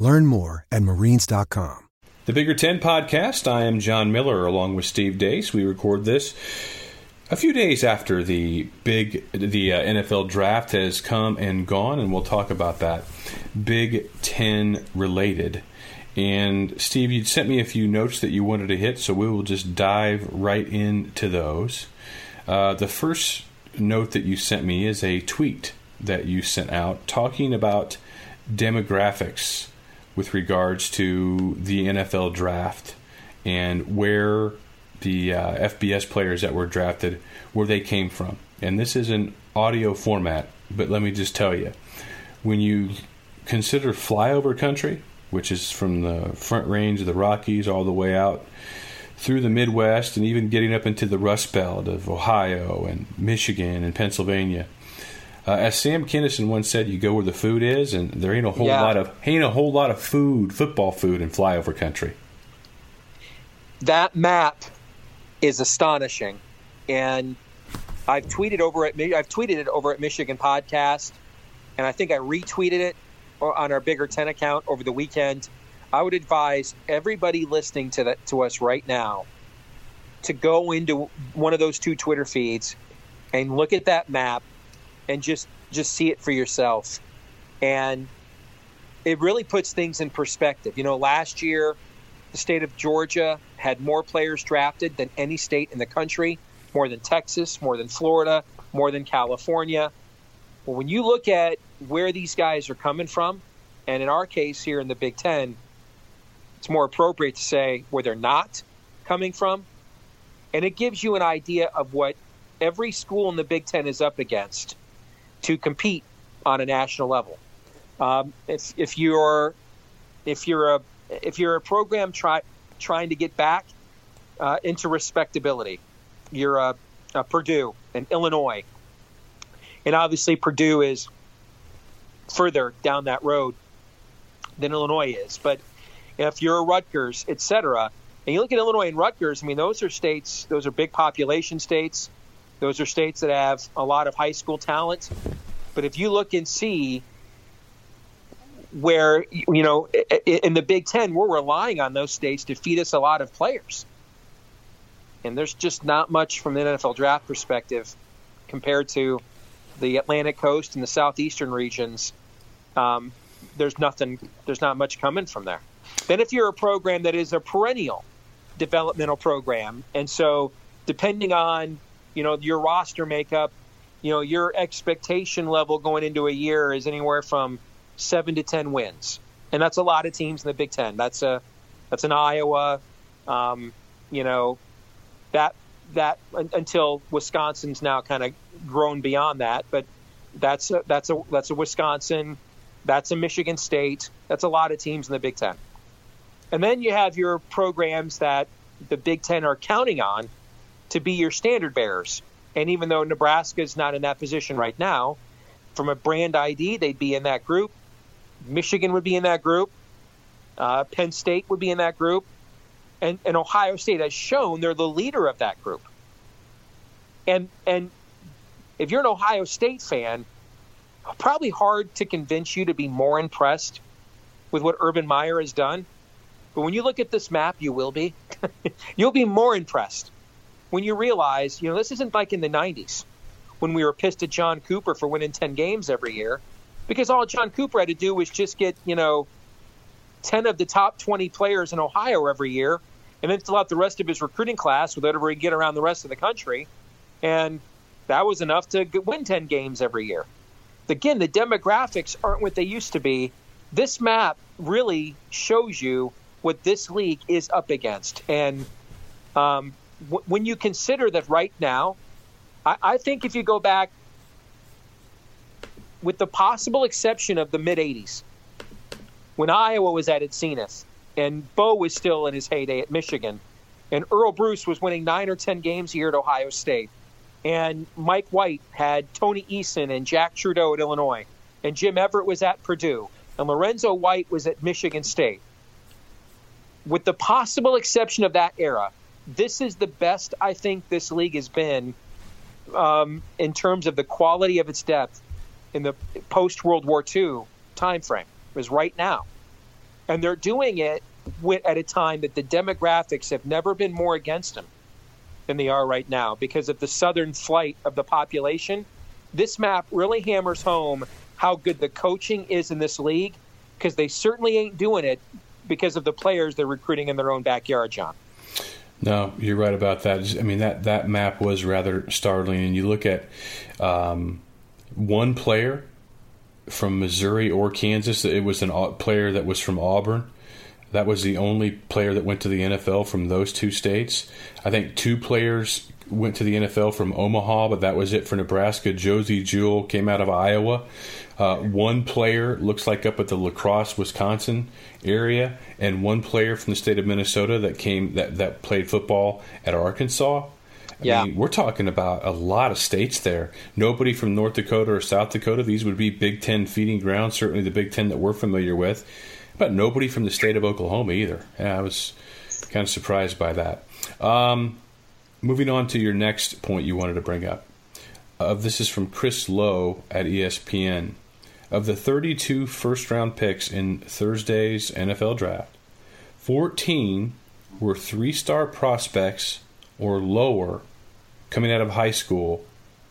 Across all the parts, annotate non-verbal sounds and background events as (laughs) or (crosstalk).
Learn more at marines.com. The Bigger Ten podcast. I am John Miller along with Steve Deace. We record this a few days after the big the uh, NFL draft has come and gone, and we'll talk about that. Big Ten related. And Steve, you sent me a few notes that you wanted to hit, so we will just dive right into those. Uh, the first note that you sent me is a tweet that you sent out talking about demographics with regards to the NFL draft and where the uh, FBS players that were drafted, where they came from. And this is an audio format, but let me just tell you, when you consider flyover country, which is from the front range of the Rockies all the way out through the Midwest and even getting up into the Rust Belt of Ohio and Michigan and Pennsylvania, uh, as Sam Kinison once said, "You go where the food is," and there ain't a whole yeah. lot of ain't a whole lot of food, football food, in flyover country. That map is astonishing, and I've tweeted over at I've tweeted it over at Michigan Podcast, and I think I retweeted it on our Bigger Ten account over the weekend. I would advise everybody listening to that to us right now to go into one of those two Twitter feeds and look at that map and just just see it for yourself. And it really puts things in perspective. You know, last year the state of Georgia had more players drafted than any state in the country, more than Texas, more than Florida, more than California. Well, when you look at where these guys are coming from, and in our case here in the Big Ten, it's more appropriate to say where they're not coming from. And it gives you an idea of what every school in the Big Ten is up against to compete on a national level. Um, if, if you're if you're a if you're a program try, trying to get back uh, into respectability, you're a, a Purdue and Illinois, and obviously Purdue is further down that road than Illinois is. But if you're a Rutgers, etc., and you look at Illinois and Rutgers, I mean, those are states, those are big population states. Those are states that have a lot of high school talent. But if you look and see where, you know, in the Big Ten, we're relying on those states to feed us a lot of players. And there's just not much from the NFL draft perspective compared to the Atlantic coast and the southeastern regions. Um, there's nothing, there's not much coming from there. Then if you're a program that is a perennial developmental program, and so depending on you know your roster makeup, you know your expectation level going into a year is anywhere from seven to ten wins, and that's a lot of teams in the Big Ten. That's a that's an Iowa, um, you know, that that until Wisconsin's now kind of grown beyond that, but that's a, that's a that's a Wisconsin, that's a Michigan State, that's a lot of teams in the Big Ten, and then you have your programs that the Big Ten are counting on to be your standard bearers. And even though Nebraska is not in that position right now, from a brand ID, they'd be in that group. Michigan would be in that group. Uh, Penn State would be in that group. And, and Ohio State has shown they're the leader of that group. And and if you're an Ohio State fan, probably hard to convince you to be more impressed with what Urban Meyer has done. But when you look at this map, you will be. (laughs) You'll be more impressed when you realize, you know, this isn't like in the 90s when we were pissed at John Cooper for winning 10 games every year because all John Cooper had to do was just get, you know, 10 of the top 20 players in Ohio every year and then fill out the rest of his recruiting class with whatever he get around the rest of the country. And that was enough to win 10 games every year. Again, the demographics aren't what they used to be. This map really shows you what this league is up against. And um, w- when you consider that right now, I, I think if you go back, with the possible exception of the mid 80s, when Iowa was at its zenith, and Bo was still in his heyday at Michigan, and Earle Bruce was winning nine or ten games a year at Ohio State, and Mike White had Tony Eason and Jack Trudeau at Illinois, and Jim Everett was at Purdue, and Lorenzo White was at Michigan State. With the possible exception of that era, this is the best I think this league has been um, in terms of the quality of its depth in the post World War II time frame. Is right now, and they're doing it at a time that the demographics have never been more against them than they are right now because of the southern flight of the population. This map really hammers home how good the coaching is in this league because they certainly ain't doing it because of the players they're recruiting in their own backyard, John. No, you're right about that. I mean that that map was rather startling, and you look at um, one player from Missouri or Kansas. It was a player that was from Auburn. That was the only player that went to the NFL from those two states. I think two players went to the NFL from Omaha, but that was it for Nebraska. Josey Jewell came out of Iowa. Uh, one player looks like up at the La Crosse, Wisconsin area, and one player from the state of Minnesota that came that that played football at Arkansas. I yeah, mean, we're talking about a lot of states there. Nobody from North Dakota or South Dakota. These would be Big Ten feeding grounds. Certainly the Big Ten that we're familiar with, but nobody from the state of Oklahoma either. Yeah, I was kind of surprised by that. Um, moving on to your next point you wanted to bring up. Uh, this is from Chris Low at ESPN. Of the 32 first round picks in Thursday's NFL draft, 14 were three star prospects or lower coming out of high school,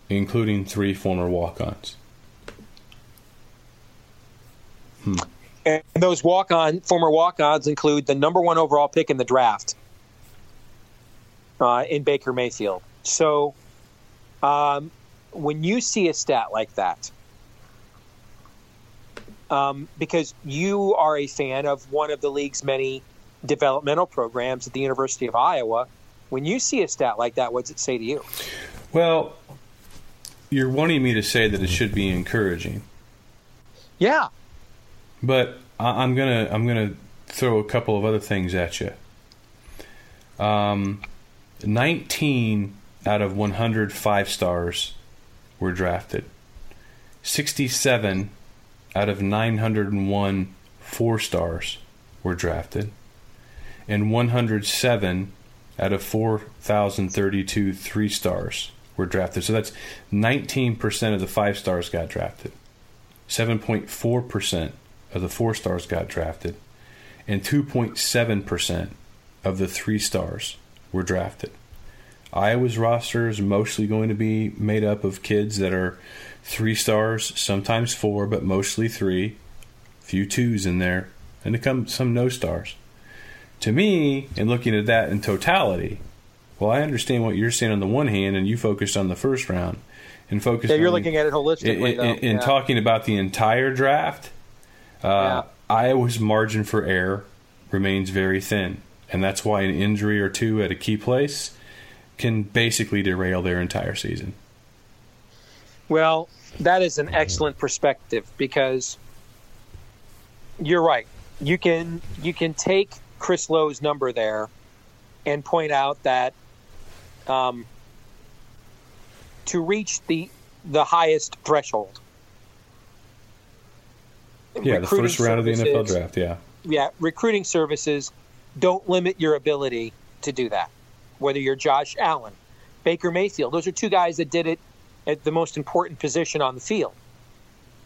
including three former walk ons. Hmm. And those walk on former walk ons include the number one overall pick in the draft uh, in Baker Mayfield. So um, when you see a stat like that, um, because you are a fan of one of the league's many developmental programs at the University of Iowa. When you see a stat like that, what does it say to you? Well, you're wanting me to say that it should be encouraging. Yeah. But I'm gonna I'm gonna throw a couple of other things at you. Um, 19 out of 105 stars were drafted. 67 out of 901 four stars were drafted, and 107 out of 4,032 three stars were drafted. So that's 19% of the five stars got drafted, 7.4% of the four stars got drafted, and 2.7% of the three stars were drafted. Iowa's roster is mostly going to be made up of kids that are three stars, sometimes four, but mostly three. Few twos in there, and to come some no stars. To me, in looking at that in totality, well, I understand what you're saying on the one hand, and you focused on the first round, and focused. Yeah, you're on, looking at it holistically. In, in, in yeah. talking about the entire draft, uh, yeah. Iowa's margin for error remains very thin, and that's why an injury or two at a key place can basically derail their entire season. Well, that is an excellent perspective because you're right. You can you can take Chris Low's number there and point out that um, to reach the the highest threshold. Yeah, the first round of the NFL draft. Yeah, yeah, recruiting services don't limit your ability to do that. Whether you're Josh Allen, Baker Mayfield, those are two guys that did it at the most important position on the field.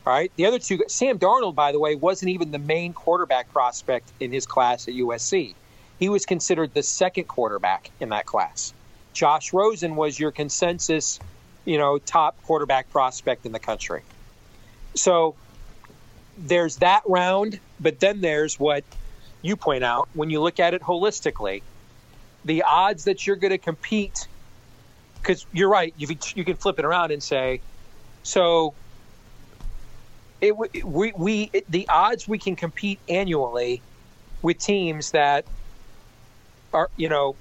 All right. The other two, Sam Darnold, by the way, wasn't even the main quarterback prospect in his class at USC. He was considered the second quarterback in that class. Josh Rosen was your consensus, you know, top quarterback prospect in the country. So there's that round, but then there's what you point out when you look at it holistically. The odds that you're going to compete because you're right. You you can flip it around and say, so it we we it, the odds we can compete annually with teams that are you know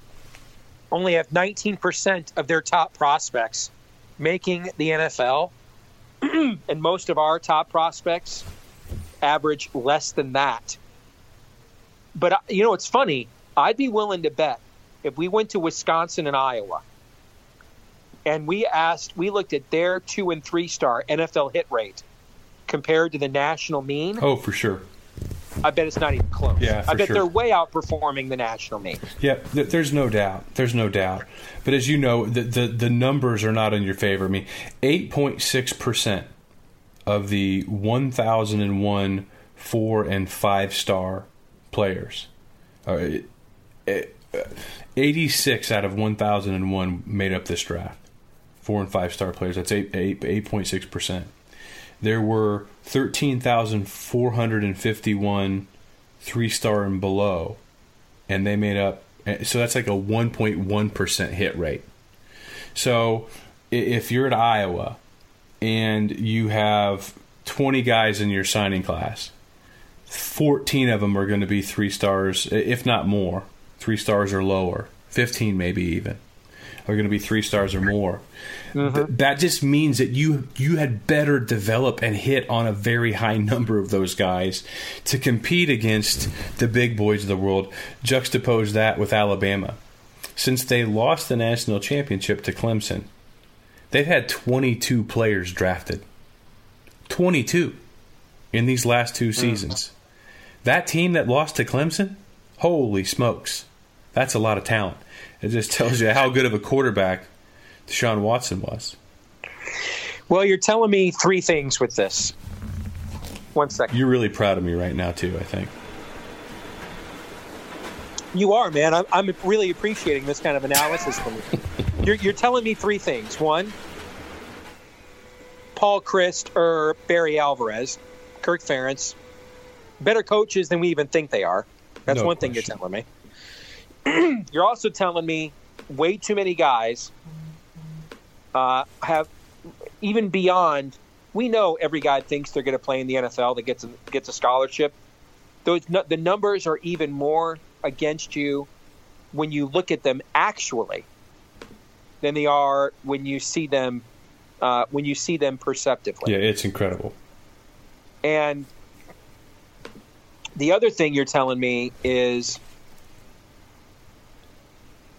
only have 19% of their top prospects making the NFL, (clears throat) and most of our top prospects average less than that. but uh, you know, it's funny. I'd be willing to bet if we went to Wisconsin and Iowa and we asked, we looked at their two and three star NFL hit rate compared to the national mean. Oh, for sure. I bet it's not even close. Yeah, I bet sure. they're way outperforming the national mean. Yeah, th- there's no doubt. There's no doubt. But as you know, the, the, the numbers are not in your favor. I mean, 8.6% of the 1,001 four and five star players, uh, 86 out of 1,001 made up this draft. Four and five star players. That's 8, 8, 8.6% there were 13,451 three star and below, and they made up. So that's like a 1.1% hit rate. So if you're at Iowa and you have 20 guys in your signing class, 14 of them are going to be three stars, if not more, three stars or lower, 15 maybe even, are going to be three stars or more. Mm-hmm. Th- that just means that you you had better develop and hit on a very high (laughs) number of those guys to compete against the big boys of the world. Juxtapose that with Alabama. Since they lost the national championship to Clemson, they've had 22 players drafted. 22 in these last two seasons. Mm. That team that lost to Clemson, holy smokes. That's a lot of talent. It just tells you how good of a quarterback Deshaun Watson was. Well, you're telling me three things with this. One second. You're really proud of me right now, too, I think. You are, man. I'm, I'm really appreciating this kind of analysis from you. (laughs) you're, you're telling me three things. One, Paul Chryst or Barry Alvarez, Kirk Ferentz, better coaches than we even think they are. That's no one question. thing you're telling me. (clears throat) you're also telling me way too many guys uh, have even beyond. We know every guy thinks they're going to play in the NFL that gets a, gets a scholarship. Those the numbers are even more against you when you look at them actually than they are when you see them uh, when you see them perceptively. Yeah, it's incredible. And the other thing you're telling me is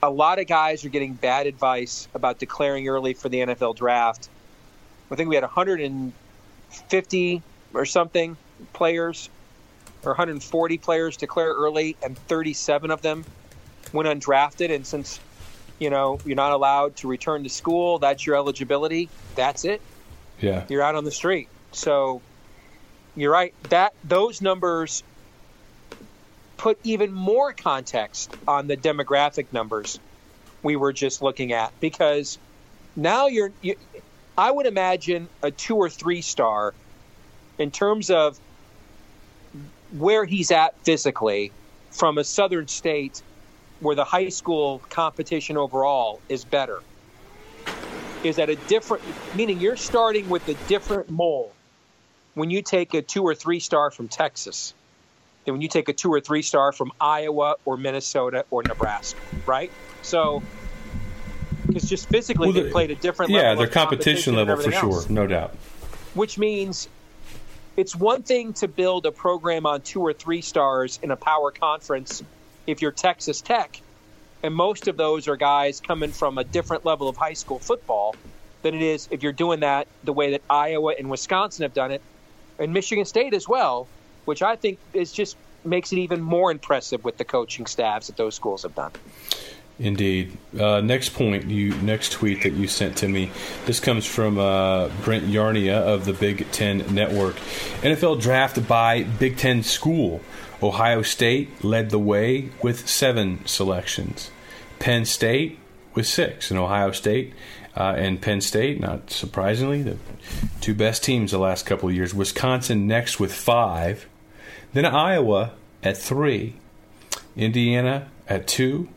a lot of guys are getting bad advice about declaring early for the NFL draft. I think we had 150 or something players, or 140 players declare early, and 37 of them went undrafted. And since you know you're not allowed to return to school, that's your eligibility. That's it. Yeah, you're out on the street. So you're right. That those numbers put even more context on the demographic numbers we were just looking at because now you're you, I would imagine a 2 or 3 star in terms of where he's at physically from a southern state where the high school competition overall is better. Is at a different meaning you're starting with a different mold when you take a 2 or 3 star from Texas than when you take a two or three star from Iowa or Minnesota or Nebraska, right? So, because just physically well, they played a different yeah, level. their competition, competition level for else. sure, no doubt. Which means it's one thing to build a program on two or three stars in a power conference if you're Texas Tech, and most of those are guys coming from a different level of high school football than it is if you're doing that the way that Iowa and Wisconsin have done it, and Michigan State as well which I think is just makes it even more impressive with the coaching staffs that those schools have done. Indeed. Uh, next point, you next tweet that you sent to me. This comes from uh, Brent Yarina of the Big Ten Network. NFL draft by Big Ten school. Ohio State led the way with seven selections. Penn State with six, and Ohio State uh, and Penn State, not surprisingly, the two best teams the last couple of years. Wisconsin next with five. Then Iowa at three, Indiana at two,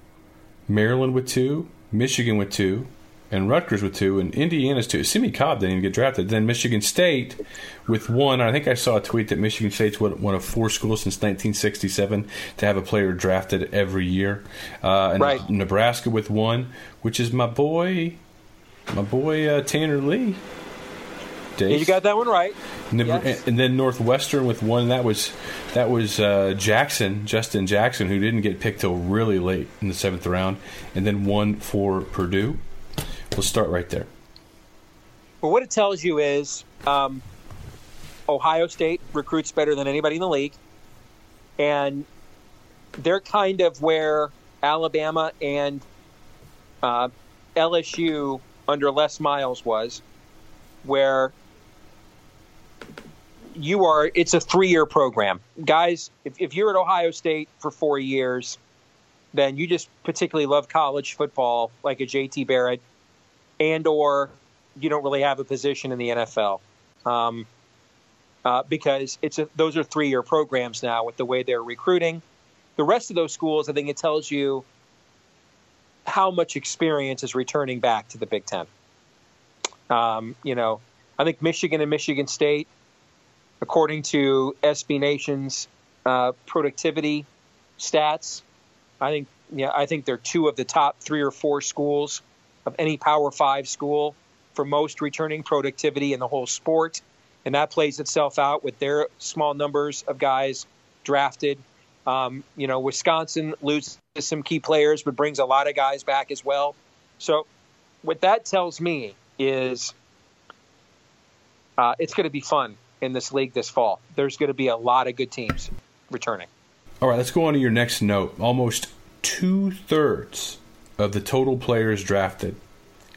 Maryland with two, Michigan with two, and Rutgers with two, and Indiana's two. Simmie Cobb didn't even get drafted. Then Michigan State with one. I think I saw a tweet that Michigan State's one of four schools since 1967 to have a player drafted every year. Uh, and right. Nebraska with one, which is my boy, my boy uh, Tanner Lee. Dave. You got that one right. And, then- Yes. and then Northwestern with one that was that was uh, Jackson, Justin Jackson, who didn't get picked till really late in the seventh round, and then one for Purdue. We'll start right there. But what it tells you is um, Ohio State recruits better than anybody in the league, and they're kind of where Alabama and uh, LSU under Les Miles was, where you are. It's a three-year program, guys. If, if you're at Ohio State for four years, then you just particularly love college football, like a JT Barrett, and or you don't really have a position in the NFL. Um, uh, because it's a, those are three year programs now with the way they're recruiting. The rest of those schools, I think it tells you how much experience is returning back to the Big Ten. Um, you know, I think Michigan and Michigan State, according to SB Nation's uh, productivity stats, I think yeah, I think they're two of the top three or four schools of any Power Five school for most returning productivity in the whole sport, and that plays itself out with their small numbers of guys drafted. Um, you know, Wisconsin loses some key players, but brings a lot of guys back as well. So, what that tells me is uh, it's going to be fun in this league this fall. There's going to be a lot of good teams returning. All right, let's go on to your next note. Almost two thirds of the total players drafted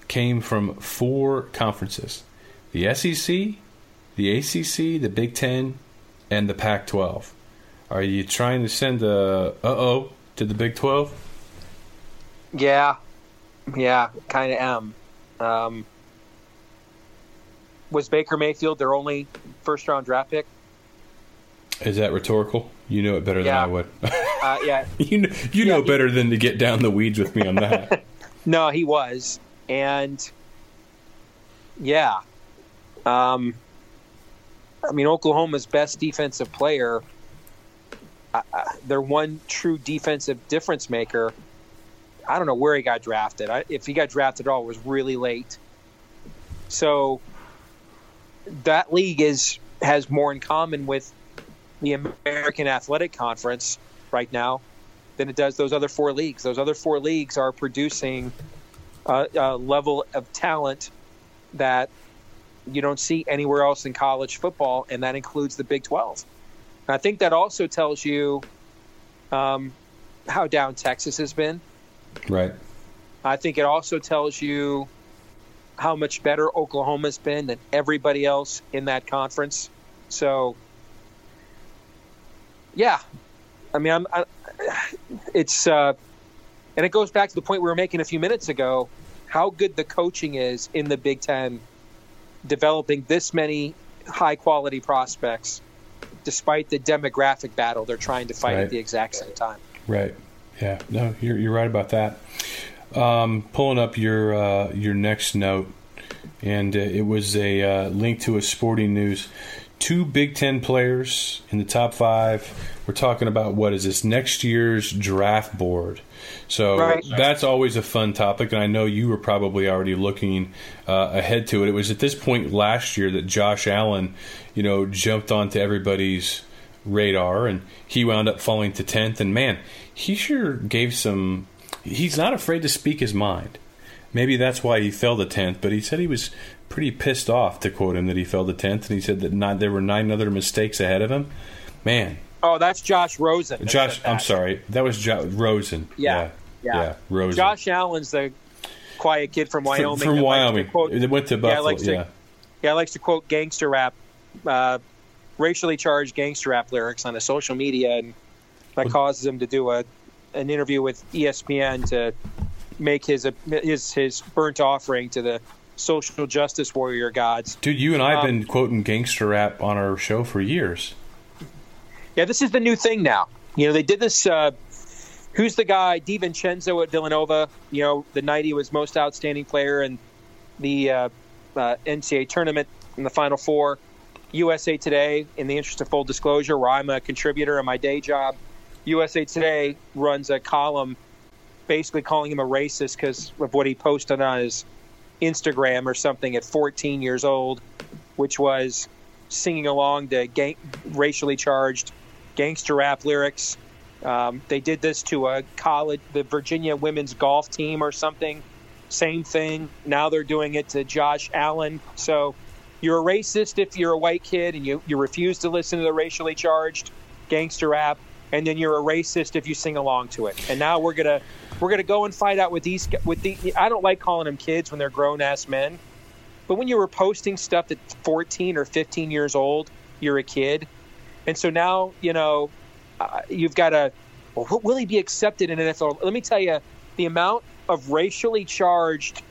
came from four conferences the SEC, the ACC, the Big Ten, and the Pac 12. Are you trying to send a uh oh to the Big 12? Yeah, yeah, kind of am. Um, was Baker Mayfield their only first round draft pick? Is that rhetorical? You know it better Yeah. than I would. Uh, yeah, (laughs) you know, you Yeah, know he- better than to get down the weeds with me on that. (laughs) no, he was, and yeah, um, I mean Oklahoma's best defensive player, uh, uh, their one true defensive difference maker. I don't know where he got drafted. I, if he got drafted at all, it was really late. So that league is has more in common with the American Athletic Conference right now than it does those other four leagues. Those other four leagues are producing a, a level of talent that you don't see anywhere else in college football, and that includes the Big 12. And I think that also tells you um, how down Texas has been. right. I think it also tells you how much better Oklahoma's been than everybody else in that conference. So, yeah, I mean, I'm, I, it's uh, and it goes back to the point we were making a few minutes ago. How good the coaching is in the Big Ten, developing this many high quality prospects, despite the demographic battle they're trying to fight Right. at the exact same time. Right. Yeah. No, you're you're right about that. Um, pulling up your uh, your next note, and uh, it was a uh, link to a sporting news. Two Big Ten players in the top five. We're talking about what is this next year's draft board. So Right. that's always a fun topic, and I know you were probably already looking uh, ahead to it. It was at this point last year that Josh Allen, you know, jumped onto everybody's radar, and he wound up falling to tenth. And man, he sure gave some. He's not afraid to speak his mind. Maybe that's why he fell to tenth. But he said he was pretty pissed off, to quote him, that he fell to tenth, and he said that not, there were nine other mistakes ahead of him. Man, Oh, that's Josh Rosen. that Josh, I'm sorry, that was jo- Rosen. Yeah. yeah, Yeah. yeah, Rosen. Josh Allen's the quiet kid from Wyoming. from to Wyoming. quote- It went to Yeah, Buffalo. likes to- yeah. yeah, likes to quote gangster rap, uh, racially charged gangster rap lyrics on his social media, and that causes him to do a an interview with ESPN to make his his his burnt offering to the social justice warrior gods. Dude, you and I have Um, been quoting gangster rap on our show for years. Yeah, this is the new thing now. You know, they did this. Uh, who's the guy? DiVincenzo at Villanova. You know, the night he was most outstanding player in the uh, uh, NCAA tournament in the Final Four. USA Today, in the interest of full disclosure, where I'm a contributor in my day job, USA Today runs a column basically calling him a racist because of what he posted on his Instagram or something at 14 years old, which was singing along to gang- racially charged gangster rap lyrics. Um, they did this to a college, the Virginia women's golf team or something. Same thing. Now they're doing it to Josh Allen. So you're a racist if you're a white kid and you, you refuse to listen to the racially charged gangster rap, and then you're a racist if you sing along to it. And now we're gonna we're gonna go and find out with these with the. I don't like calling them kids when they're grown ass men, but when you were posting stuff that's 14 or 15 years old, you're a kid, and so now you know uh, you've got to. Well, will he be accepted in NFL? Let me tell you, the amount of racially charged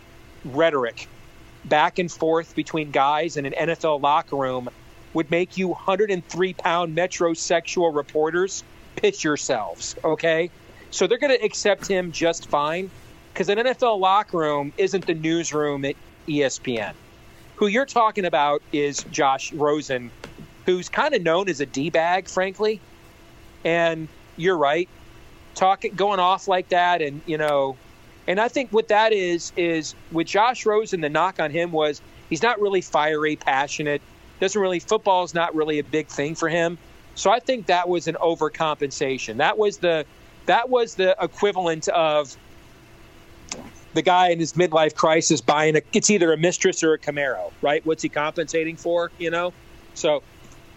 rhetoric back and forth between guys in an NFL locker room would make you 103 pound metrosexual reporters pitch yourselves, okay? So they're going to accept him just fine because an NFL locker room isn't the newsroom at ESPN. Who you're talking about is Josh Rosen, who's kind of known as a D bag, frankly. And you're right, talking, going off like that, and you know, and I think what that is is with Josh Rosen, the knock on him was he's not really fiery, passionate. Doesn't really football is not really a big thing for him. So I think that was an overcompensation. That was the that was the equivalent of the guy in his midlife crisis buying a it's either a mistress or a Camaro, right? What's he compensating for? You know? So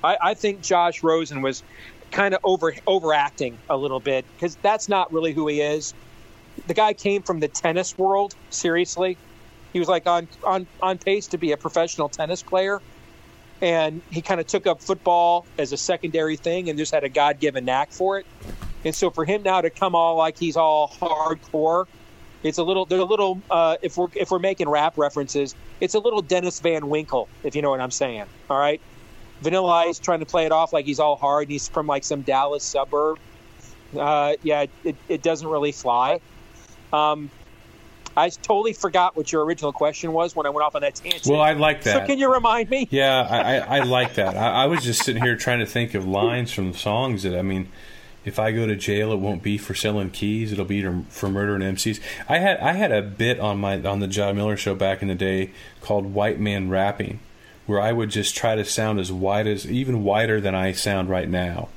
I, I think Josh Rosen was kind of over overacting a little bit because that's not really who he is the guy came from the tennis world. Seriously, he was like on on on pace to be a professional tennis player, and he kind of took up football as a secondary thing and just had a God given knack for it. And so for him now to come all like he's all hardcore, it's a little. There's a little. Uh, if we're if we're making rap references, it's a little Dennis Van Winkle, if you know what I'm saying. All right, Vanilla Ice trying to play it off like he's all hard. And he's from like some Dallas suburb. Uh, yeah, it, it doesn't really fly. Um, I totally forgot what your original question was when I went off on that tangent. Well, I like that. So can you remind me? Yeah, I, I, I like that. I, I, was just sitting here trying to think of lines from songs that I mean, if I go to jail, it won't be for selling keys; it'll be for murdering MCs. I had I had a bit on my on the John Miller show back in the day called "White Man Rapping," where I would just try to sound as white as even whiter than I sound right now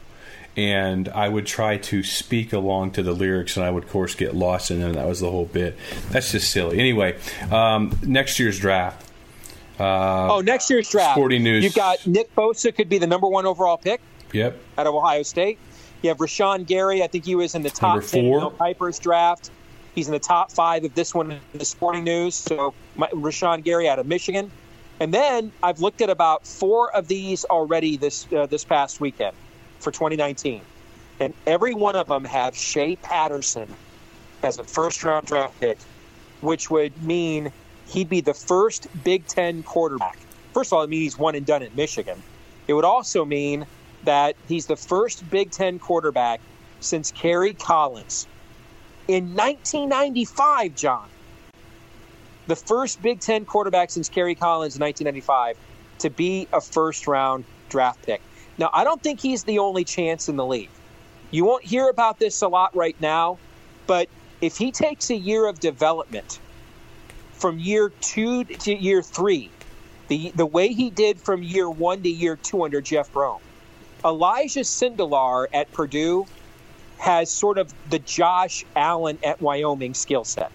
and I would try to speak along to the lyrics, and I would, of course, get lost in them. That was the whole bit. That's just silly. Anyway, um, next year's draft. Uh, oh, next year's draft. Sporting news. You've got Nick Bosa could be the number one overall pick. Yep. Out of Ohio State. You have Rashan Gary. I think he was in the top number four. ten Piper's draft. He's in the top five of this one in the Sporting News. So my, Rashan Gary out of Michigan. And then I've looked at about four of these already this uh, this past weekend for 2019, and every one of them have Shea Patterson as a first round draft pick, which would mean he'd be the first Big Ten quarterback. First of all, it means he's one and done at Michigan. It would also mean that he's the first Big Ten quarterback since Kerry Collins in 1995, John. The first Big Ten quarterback since Kerry Collins in 1995 to be a first round draft pick. Now, I don't think he's the only chance in the league. You won't hear about this a lot right now, but if he takes a year of development from year two to year three, the, the way he did from year one to year two under Jeff Brohm, Elijah Sindelar at Purdue has sort of the Josh Allen at Wyoming skill set.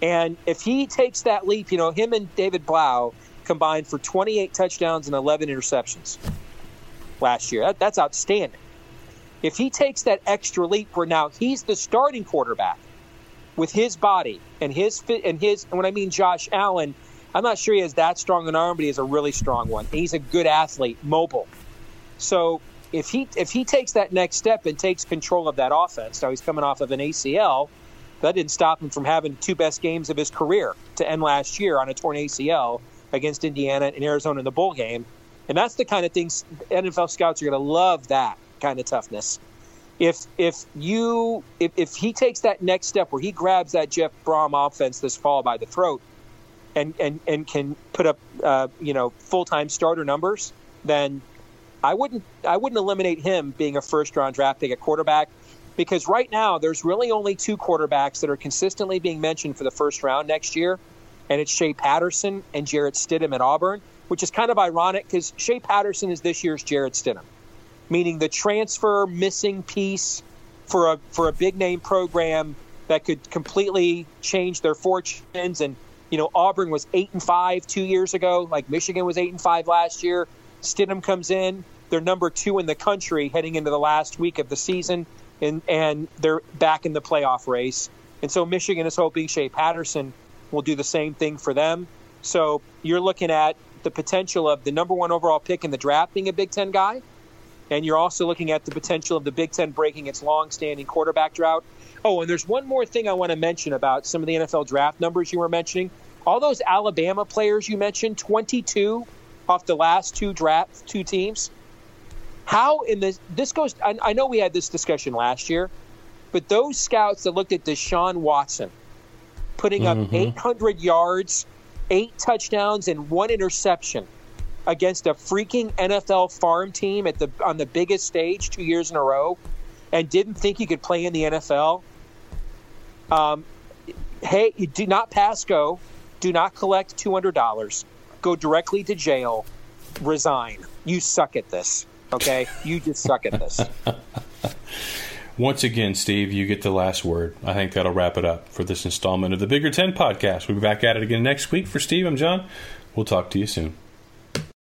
And if he takes that leap, you know, him and David Blough combined for 28 touchdowns and 11 interceptions last year. That, that's outstanding. If he takes that extra leap where now he's the starting quarterback with his body and his fit and his and when I mean Josh Allen, I'm not sure he has that strong an arm, but he has a really strong one. He's a good athlete, mobile. So if he if he takes that next step and takes control of that offense, now he's coming off of an ACL, that didn't stop him from having two best games of his career to end last year on a torn ACL against Indiana and Arizona in the bowl game. And that's the kind of things NFL scouts are going to love that kind of toughness. If if you if, if he takes that next step where he grabs that Jeff Brohm offense this fall by the throat, and and and can put up uh, you know full time starter numbers, then I wouldn't I wouldn't eliminate him being a first round draft pick at quarterback because right now there's really only two quarterbacks that are consistently being mentioned for the first round next year, and it's Shea Patterson and Jarrett Stidham at Auburn, which is kind of ironic because Shea Patterson is this year's Jarrett Stidham, meaning the transfer missing piece for a for a big name program that could completely change their fortunes. And you know, Auburn was eight and five two years ago, like Michigan was eight and five last year. Stidham comes in, they're number two in the country heading into the last week of the season, and and they're back in the playoff race. And so Michigan is hoping Shea Patterson will do the same thing for them. So you're looking at the potential of the number one overall pick in the draft being a Big Ten guy, and you're also looking at the potential of the Big Ten breaking its long-standing quarterback drought. Oh, and there's one more thing I want to mention about some of the NFL draft numbers you were mentioning. All those Alabama players you mentioned, 22 off the last two draft two teams. How in this this goes? I, I know we had this discussion last year, but those scouts that looked at Deshaun Watson putting up mm-hmm. 800 yards, eight touchdowns, and one interception against a freaking NFL farm team at the on the biggest stage two years in a row, and didn't think he could play in the NFL. Um, hey, do not pass go, do not collect two hundred dollars, go directly to jail, resign. You suck at this. Okay, you just suck at this. (laughs) Once again, Steve, you get the last word. I think that'll wrap it up for this installment of the Bigger Ten podcast. We'll be back at it again next week. For Steve, I'm John. We'll talk to you soon.